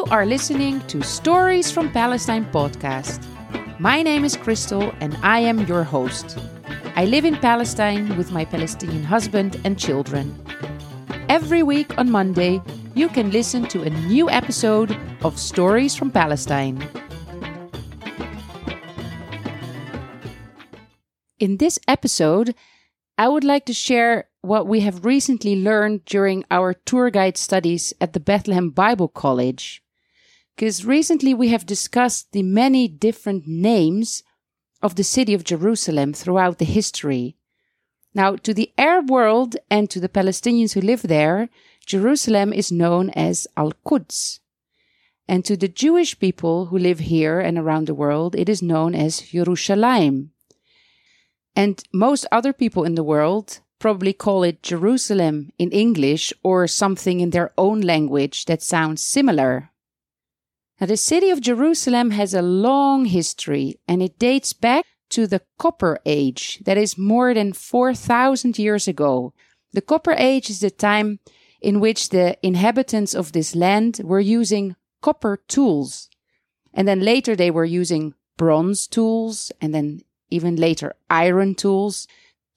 You are listening to Stories from Palestine podcast. My name is Crystal and I am your host. I live in Palestine with my Palestinian husband and children. Every week on Monday, you can listen to a new episode of Stories from Palestine. In this episode, I would like to share what we have recently learned during our tour guide studies at the Bethlehem Bible College. Because recently we have discussed the many different names of the city of Jerusalem throughout the history. Now, to the Arab world and to the Palestinians who live there, Jerusalem is known as Al Quds. And to the Jewish people who live here and around the world, it is known as Yerushalayim. And most other people in the world probably call it Jerusalem in English or something in their own language that sounds similar. Now, the city of Jerusalem has a long history and it dates back to the Copper Age, that is more than 4,000 years ago. The Copper Age is the time in which the inhabitants of this land were using copper tools. And then later they were using bronze tools and then even later iron tools.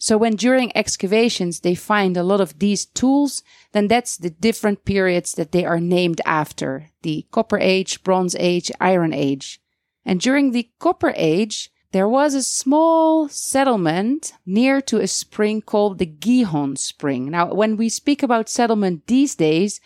So when during excavations they find a lot of these tools, then that's the different periods that they are named after. The Copper Age, Bronze Age, Iron Age. And during the Copper Age, there was a small settlement near to a spring called the Gihon Spring. Now, when we speak about settlement these days,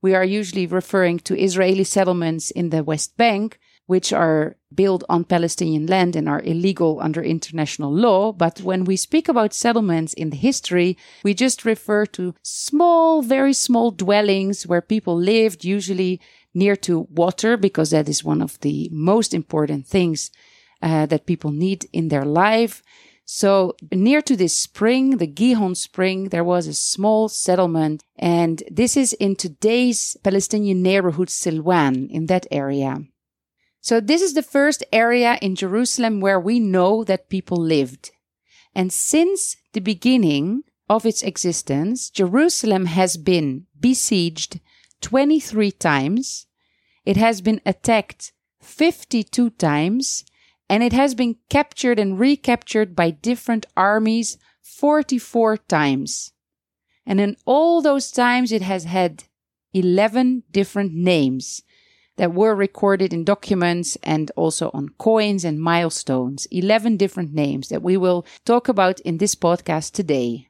we are usually referring to Israeli settlements in the West Bank, which are built on Palestinian land and are illegal under international law. But when we speak about settlements in the history, we just refer to small, very small dwellings where people lived, usually near to water, because that is one of the most important things uh, that people need in their life. So near to this spring, the Gihon spring, there was a small settlement. And this is in today's Palestinian neighborhood Silwan in that area. So this is the first area in Jerusalem where we know that people lived. And since the beginning of its existence, Jerusalem has been besieged 23 times. It has been attacked 52 times and it has been captured and recaptured by different armies 44 times. And in all those times, it has had 11 different names that were recorded in documents and also on coins and milestones. 11 different names that we will talk about in this podcast today.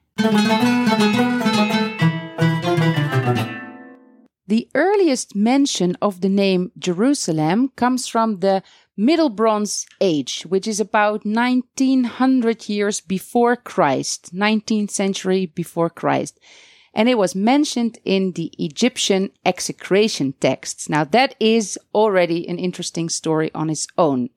The earliest mention of the name Jerusalem comes from the Middle Bronze Age, which is about 1900 years before Christ, 19th century before Christ and it was mentioned in the Egyptian execration texts. Now, that is already an interesting story on its own.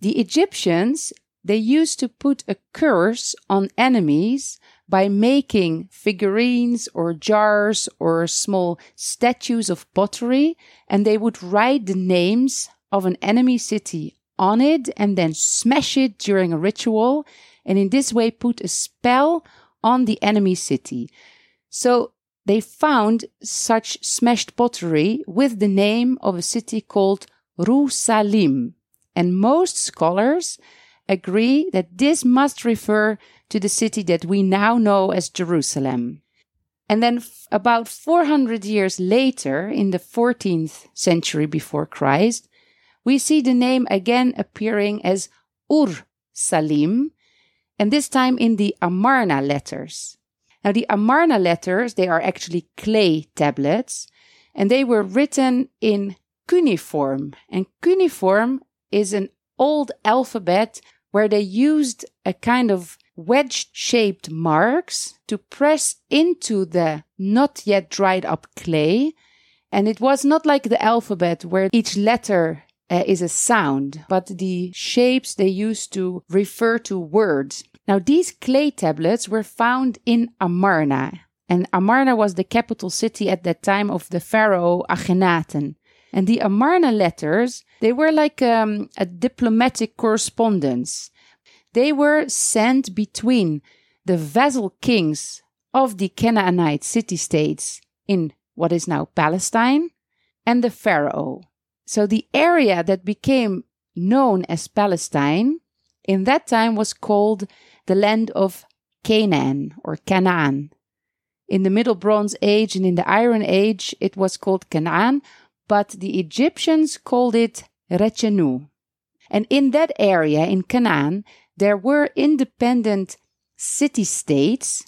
The Egyptians, they used to put a curse on enemies by making figurines or jars or small statues of pottery, and they would write the names of an enemy city on it and then smash it during a ritual, and in this way put a spell on the enemy city. So they found such smashed pottery with the name of a city called Rusalim. And most scholars agree that this must refer to the city that we now know as Jerusalem. And then about 400 years later, in the 14th century before Christ, we see the name again appearing as Ur Salim, and this time in the Amarna letters. Now, the Amarna letters, they are actually clay tablets, and they were written in cuneiform. And cuneiform is an old alphabet where they used a kind of wedge shaped marks to press into the not yet dried up clay. And it was not like the alphabet where each letter uh, is a sound, but the shapes they used to refer to words. Now, these clay tablets were found in Amarna, and Amarna was the capital city at that time of the pharaoh Akhenaten. And the Amarna letters, they were like um, a diplomatic correspondence. They were sent between the vassal kings of the Canaanite city states in what is now Palestine and the Pharaoh. So the area that became known as Palestine in that time was called the land of Canaan or Canaan. In the Middle Bronze Age and in the Iron Age, it was called Canaan, but the Egyptians called it Rechenu. And in that area, in Canaan, there were independent city states,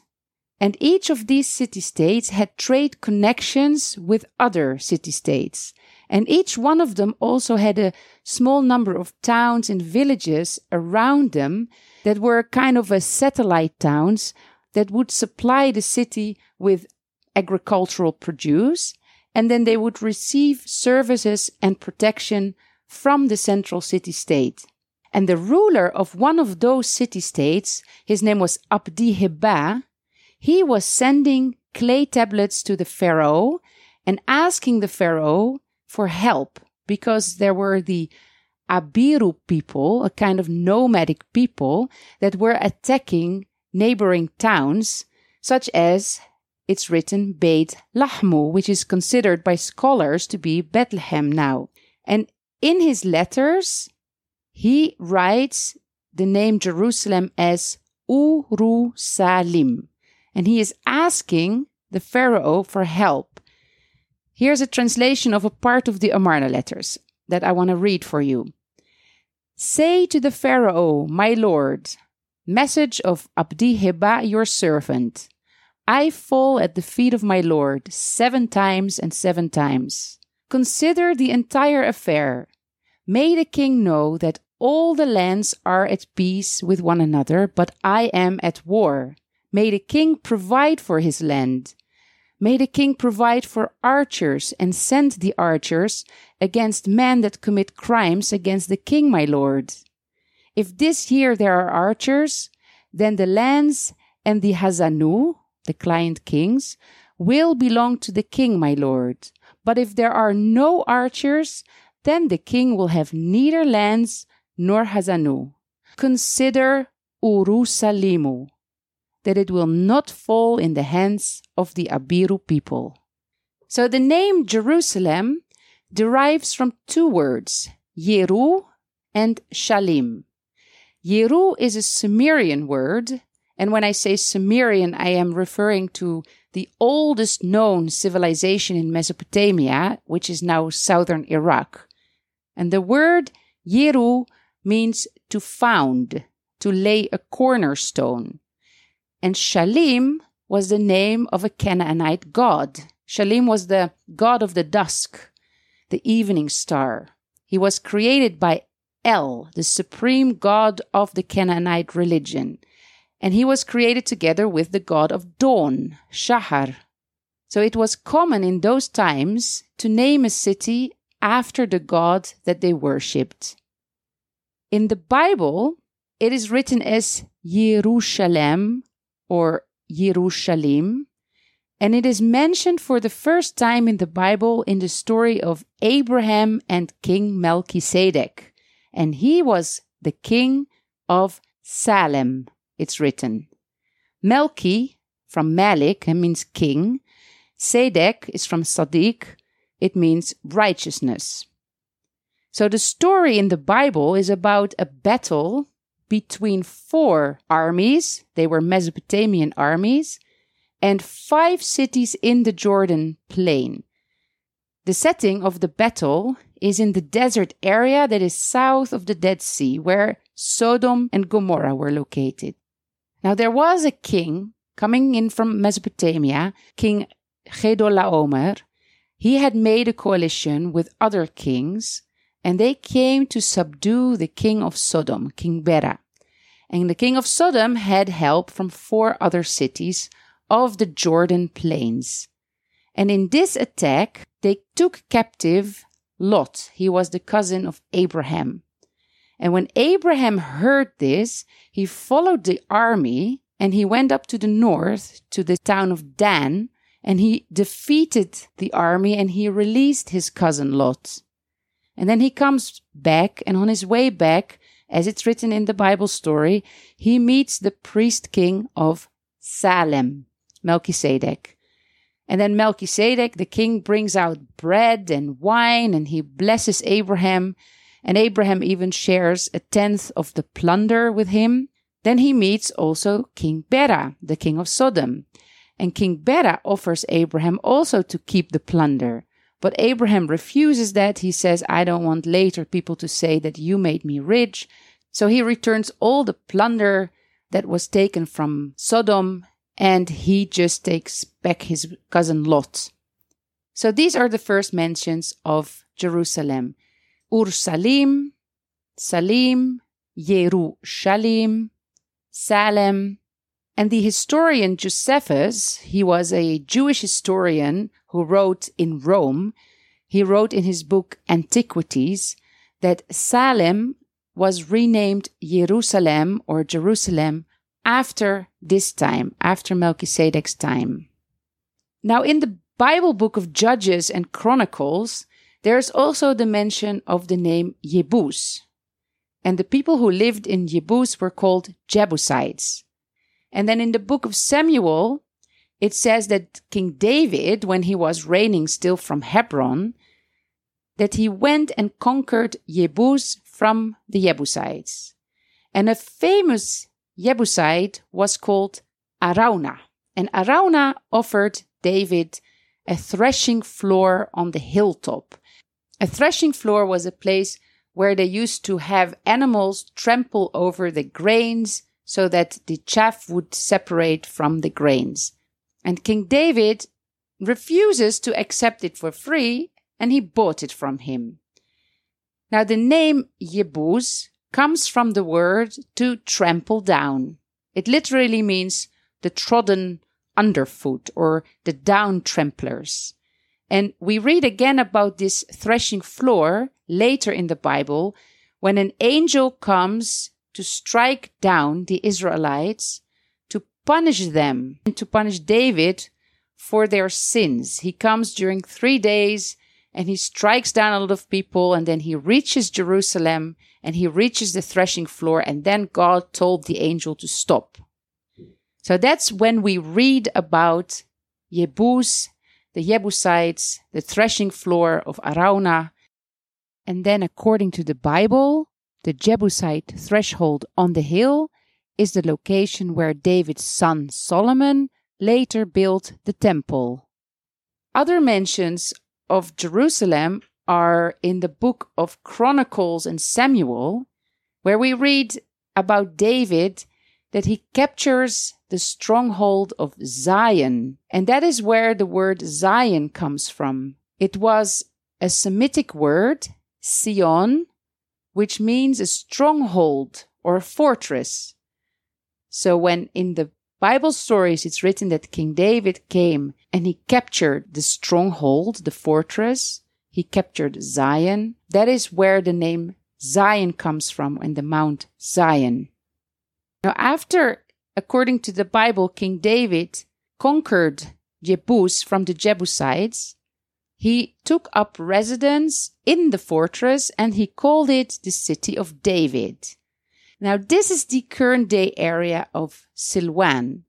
and each of these city states had trade connections with other city states. And each one of them also had a small number of towns and villages around them that were kind of a satellite towns that would supply the city with agricultural produce. And then they would receive services and protection from the central city state. And the ruler of one of those city states, his name was Abdi Heba, he was sending clay tablets to the Pharaoh and asking the Pharaoh for help because there were the Abiru people, a kind of nomadic people that were attacking neighboring towns, such as it's written Beit Lahmu, which is considered by scholars to be Bethlehem now. And in his letters, he writes the name Jerusalem as Uru Salim. And he is asking the Pharaoh for help. Here's a translation of a part of the Amarna letters that I want to read for you. Say to the Pharaoh, my lord, message of Abdi Heba, your servant. I fall at the feet of my lord seven times and seven times. Consider the entire affair. May the king know that all the lands are at peace with one another, but I am at war. May the king provide for his land. May the king provide for archers and send the archers against men that commit crimes against the king, my lord. If this year there are archers, then the lands and the Hazanu, the client kings, will belong to the king, my lord. But if there are no archers, then the king will have neither lands nor Hazanu. Consider Urusalimu that it will not fall in the hands of the Abiru people. So the name Jerusalem derives from two words, Yeru and Shalim. Yeru is a Sumerian word, and when I say Sumerian, I am referring to the oldest known civilization in Mesopotamia, which is now southern Iraq. And the word Yeru means to found, to lay a cornerstone. And Shalim was the name of a Canaanite god. Shalim was the god of the dusk, the evening star. He was created by El, the supreme god of the Canaanite religion. And he was created together with the god of dawn, Shahar. So it was common in those times to name a city after the god that they worshipped. In the Bible, it is written as Jerusalem or Jerusalem, and it is mentioned for the first time in the Bible in the story of Abraham and King Melchizedek. And he was the king of Salem, it's written. Melchi, from Malik, means king. Sedek is from Sadiq, it means righteousness. So the story in the Bible is about a battle between four armies, they were Mesopotamian armies, and five cities in the Jordan plain. The setting of the battle is in the desert area that is south of the Dead Sea, where Sodom and Gomorrah were located. Now, there was a king coming in from Mesopotamia, King Chedorlaomer. He had made a coalition with other kings and they came to subdue the king of Sodom, King Bera. And the king of Sodom had help from four other cities of the Jordan plains. And in this attack, they took captive Lot. He was the cousin of Abraham. And when Abraham heard this, he followed the army and he went up to the north to the town of Dan and he defeated the army and he released his cousin Lot. And then he comes back, and on his way back, as it's written in the Bible story, he meets the priest king of Salem, Melchizedek. And then Melchizedek, the king, brings out bread and wine and he blesses Abraham. And Abraham even shares a tenth of the plunder with him. Then he meets also King Bera, the king of Sodom. And King Bera offers Abraham also to keep the plunder. But Abraham refuses that. He says, I don't want later people to say that you made me rich. So he returns all the plunder that was taken from Sodom and he just takes back his cousin Lot. So these are the first mentions of Jerusalem. Ursalim, Salim, Yerushalim, Salem, and the historian Josephus, he was a Jewish historian who wrote in Rome. He wrote in his book Antiquities that Salem was renamed Jerusalem or Jerusalem after this time, after Melchizedek's time. Now, in the Bible book of Judges and Chronicles, there's also the mention of the name Jebus. And the people who lived in Jebus were called Jebusites. And then in the book of Samuel, it says that King David, when he was reigning still from Hebron, that he went and conquered Jebus from the Jebusites. And a famous Jebusite was called Araunah. And Araunah offered David a threshing floor on the hilltop. A threshing floor was a place where they used to have animals trample over the grains so that the chaff would separate from the grains. And King David refuses to accept it for free and he bought it from him. Now the name Jebus comes from the word to trample down. It literally means the trodden underfoot or the down tramplers. And we read again about this threshing floor later in the Bible when an angel comes to strike down the Israelites to punish them and to punish David for their sins. He comes during three days and he strikes down a lot of people and then he reaches Jerusalem and he reaches the threshing floor, and then God told the angel to stop. So that's when we read about Jebus, the Jebusites, the threshing floor of Araunah. And then, according to the Bible, the Jebusite threshold on the hill is the location where David's son Solomon later built the temple. Other mentions of Jerusalem are in the book of Chronicles and Samuel, where we read about David that he captures the stronghold of Zion. And that is where the word Zion comes from. It was a Semitic word, Sion, which means a stronghold or a fortress. So when in the Bible stories it's written that King David came and he captured the stronghold, the fortress, he captured Zion. That is where the name Zion comes from, and the Mount Zion. Now, after, according to the Bible, King David conquered Jebus from the Jebusites, he took up residence in the fortress and he called it the city of David. Now, this is the current day area of Silwan.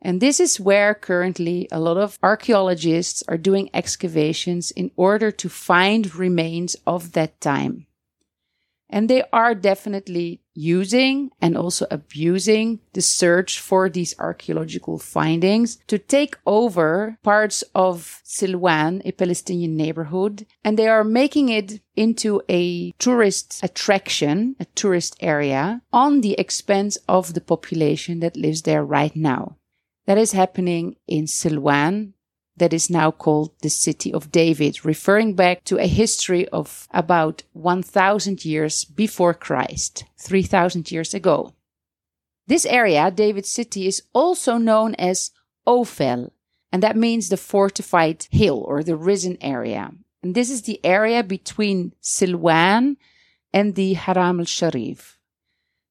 And this is where currently a lot of archaeologists are doing excavations in order to find remains of that time. And they are definitely using and also abusing the search for these archaeological findings to take over parts of Silwan, a Palestinian neighborhood, and they are making it into a tourist attraction, a tourist area on the expense of the population that lives there right now. That is happening in Silwan, that is now called the City of David, referring back to a history of about 1000 years before Christ, 3000 years ago. This area, David's city, is also known as Ophel, and that means the fortified hill or the risen area. And this is the area between Silwan and the Haram al Sharif.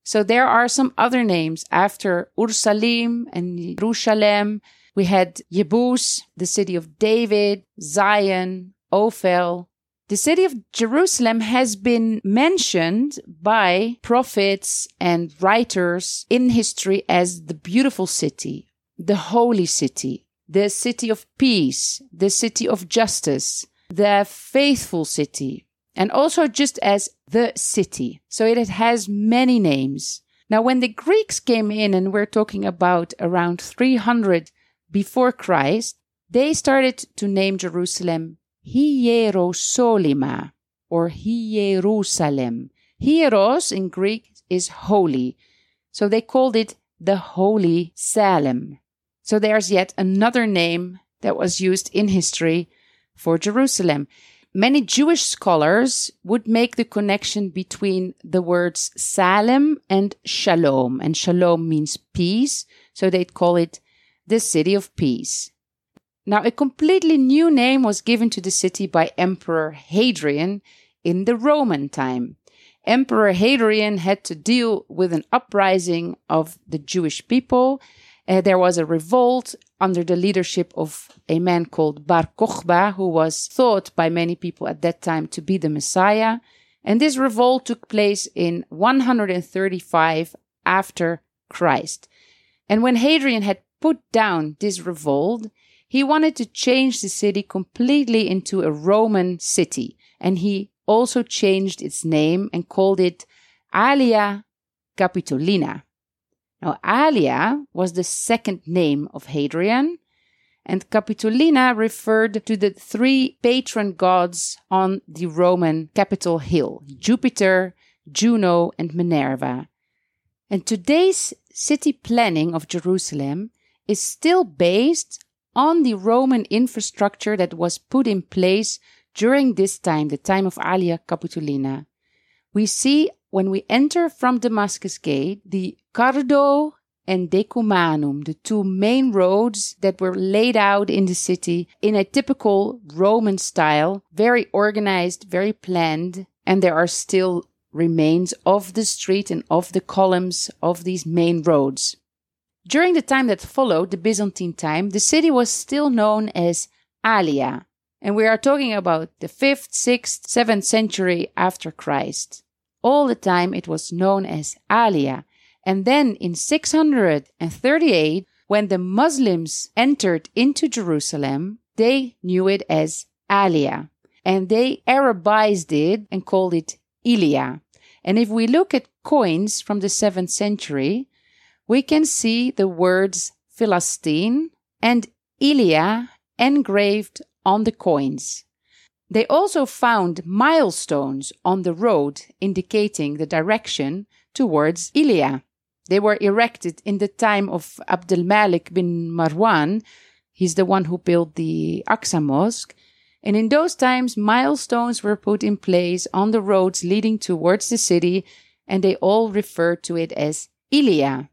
So there are some other names after Ursalim and Jerusalem. We had Jebus, the city of David, Zion, Ophel. The city of Jerusalem has been mentioned by prophets and writers in history as the beautiful city, the holy city, the city of peace, the city of justice, the faithful city, and also just as the city. So it has many names. Now, when the Greeks came in, and we're talking about around 300 before Christ, they started to name Jerusalem Hierosolima or Hierusalem. Hieros in Greek is holy. So they called it the Holy Salem. So there's yet another name that was used in history for Jerusalem. Many Jewish scholars would make the connection between the words Salem and Shalom, and Shalom means peace, so they'd call it the city of peace. Now, a completely new name was given to the city by Emperor Hadrian in the Roman time. Emperor Hadrian had to deal with an uprising of the Jewish people. Uh, there was a revolt under the leadership of a man called Bar Kokhba, who was thought by many people at that time to be the Messiah. And this revolt took place in 135 after Christ. And when Hadrian had put down this revolt, he wanted to change the city completely into a Roman city. And he also changed its name and called it Aelia Capitolina. Now, Alia was the second name of Hadrian, and Capitolina referred to the three patron gods on the Roman Capitol hill Jupiter, Juno, and Minerva. And today's city planning of Jerusalem is still based on the Roman infrastructure that was put in place during this time, the time of Aelia Capitolina, we see when we enter from Damascus Gate the Cardo and Decumanum, the two main roads that were laid out in the city in a typical Roman style, very organized, very planned, and there are still remains of the street and of the columns of these main roads. During the time that followed, the Byzantine time, the city was still known as Alia, and we are talking about the 5th, 6th, 7th century after Christ. All the time it was known as Alia. And then in 638, when the Muslims entered into Jerusalem, they knew it as Alia. And they Arabized it and called it Ilia. And if we look at coins from the 7th century, we can see the words Philistine and Ilia engraved on the coins. They also found milestones on the road indicating the direction towards Ilia. They were erected in the time of Abdul Malik bin Marwan. He's the one who built the Aqsa Mosque. And in those times, milestones were put in place on the roads leading towards the city, and they all referred to it as Ilia.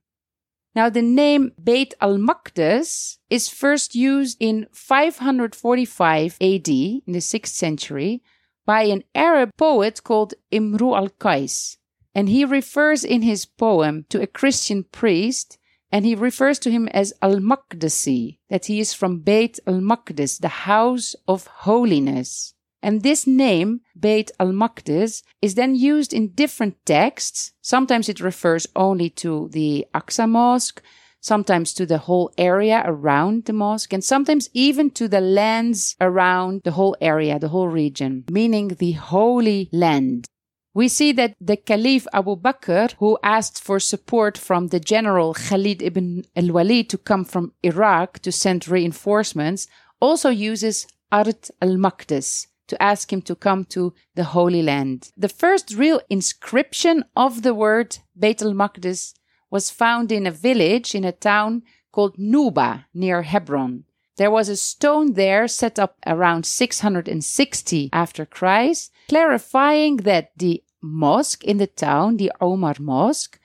Now, the name Beit al Maqdis is first used in 545 AD, in the 6th century, by an Arab poet called Imru al Qais. And he refers in his poem to a Christian priest, and he refers to him as al Maqdisi, that he is from Beit al Maqdis, the house of holiness. And this name, Beit al Maqdis, is then used in different texts. Sometimes it refers only to the Aqsa Mosque, sometimes to the whole area around the mosque, and sometimes even to the lands around the whole area, the whole region, meaning the Holy Land. We see that the Caliph Abu Bakr, who asked for support from the general Khalid ibn al Walid to come from Iraq to send reinforcements, also uses Ard al Maqdis, to ask him to come to the Holy Land. The first real inscription of the word Beit al-Maqdis was found in a village in a town called Nuba near Hebron. There was a stone there set up around 660 after Christ, clarifying that the mosque in the town, the Omar Mosque,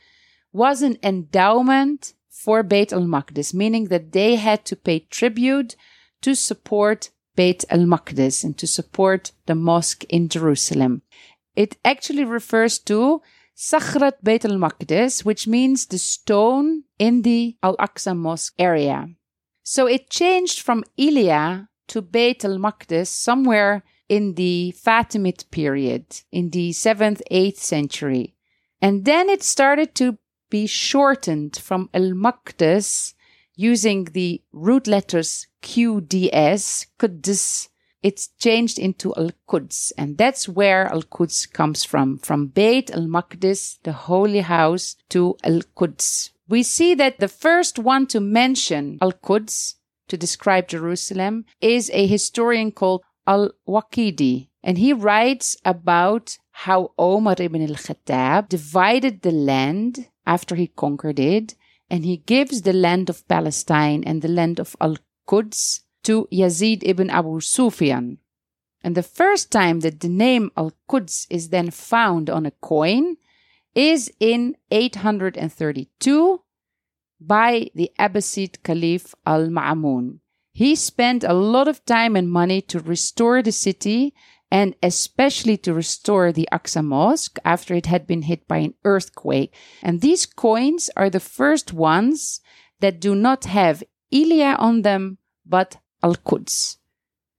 was an endowment for Beit al-Maqdis, meaning that they had to pay tribute to support Beit al Maqdis and to support the mosque in Jerusalem. It actually refers to Sakhrat Beit al Maqdis, which means the stone in the Al Aqsa Mosque area. So it changed from Ilia to Beit al Maqdis somewhere in the Fatimid period, in the 7th, 8th century. And then it started to be shortened from Al Maqdis using the root letters QDS, Quds, it's changed into Al Quds. And that's where Al Quds comes from, from Beit al Maqdis, the holy house, to Al Quds. We see that the first one to mention Al Quds to describe Jerusalem is a historian called Al Waqidi. And he writes about how Omar ibn al Khattab divided the land after he conquered it, and he gives the land of Palestine and the land of Al Quds to Yazid ibn Abu Sufyan. And the first time that the name Al Quds is then found on a coin is in 832 by the Abbasid Caliph Al Ma'mun. He spent a lot of time and money to restore the city and especially to restore the Aqsa Mosque after it had been hit by an earthquake. And these coins are the first ones that do not have Ilia on them, but Al Quds.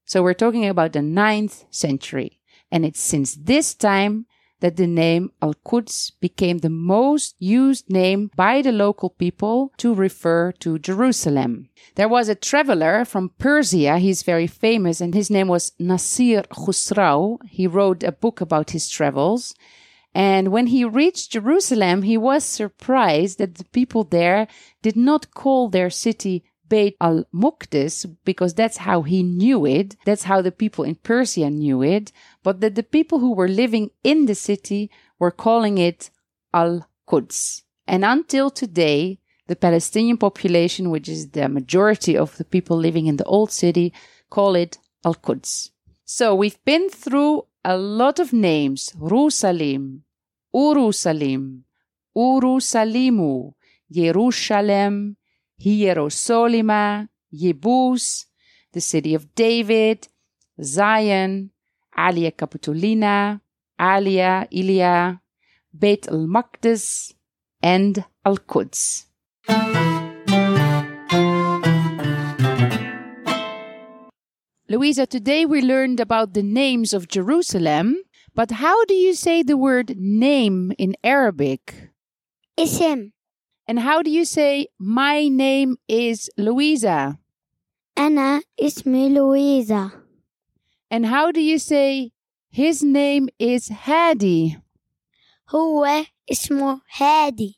So we're talking about the ninth century. And it's since this time that the name Al Quds became the most used name by the local people to refer to Jerusalem. There was a traveler from Persia, he's very famous, and his name was Nasir Khusrau. He wrote a book about his travels. And when he reached Jerusalem, he was surprised that the people there did not call their city Beit al Muqdis because that's how he knew it. That's how the people in Persia knew it. But that the people who were living in the city were calling it Al Quds. And until today, the Palestinian population, which is the majority of the people living in the old city, call it Al Quds. So we've been through a lot of names. Rusalim, Urusalim, Urusalimu, Jerusalem, Hierosolima, Jebus, the city of David, Zion, Aelia Capitolina, Alia Ilia, Beit al Maqdis, and Al Quds. Louisa, today we learned about the names of Jerusalem, but how do you say the word name in Arabic? Isim. And how do you say, my name is Louisa? أنا اسمي لويزا And how do you say, his name is Hadi? هو اسمه هادي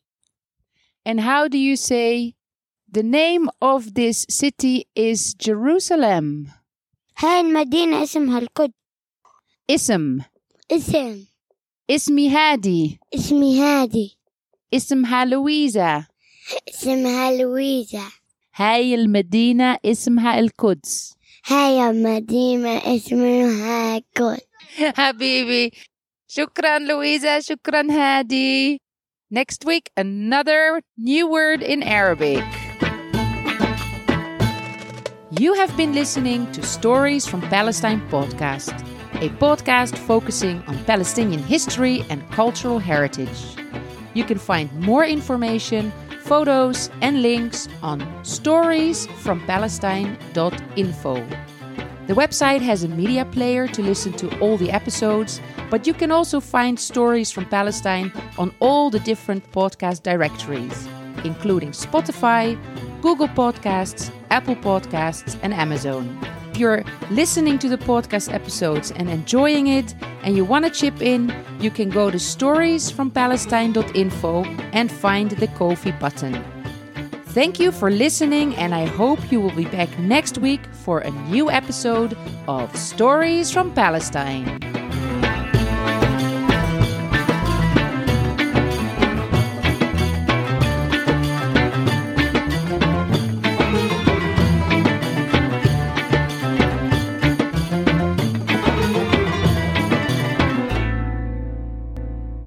And how do you say, the name of this city is Jerusalem? هاي المدينة اسمها القدس Ism. اسم Ismi Hadi. اسمي هادي اسمها لويزا. اسمها لويزا هاي المدينة اسمها القدس. هاي المدينة اسمها القدس حبيبي. شكرا لويزا. شكرا هادي. Next week, another new word in Arabic. You have been listening to Stories from Palestine podcast, a podcast focusing on Palestinian history and cultural heritage. You can find more information, photos, and links on storiesfrompalestine.info. The website has a media player to listen to all the episodes, but you can also find Stories from Palestine on all the different podcast directories, including Spotify, Google Podcasts, Apple Podcasts, and Amazon. If you're listening to the podcast episodes and enjoying it and you want to chip in, you can go to storiesfrompalestine.info and find the Ko-fi button. Thank you for listening, and I hope you will be back next week for a new episode of Stories from Palestine.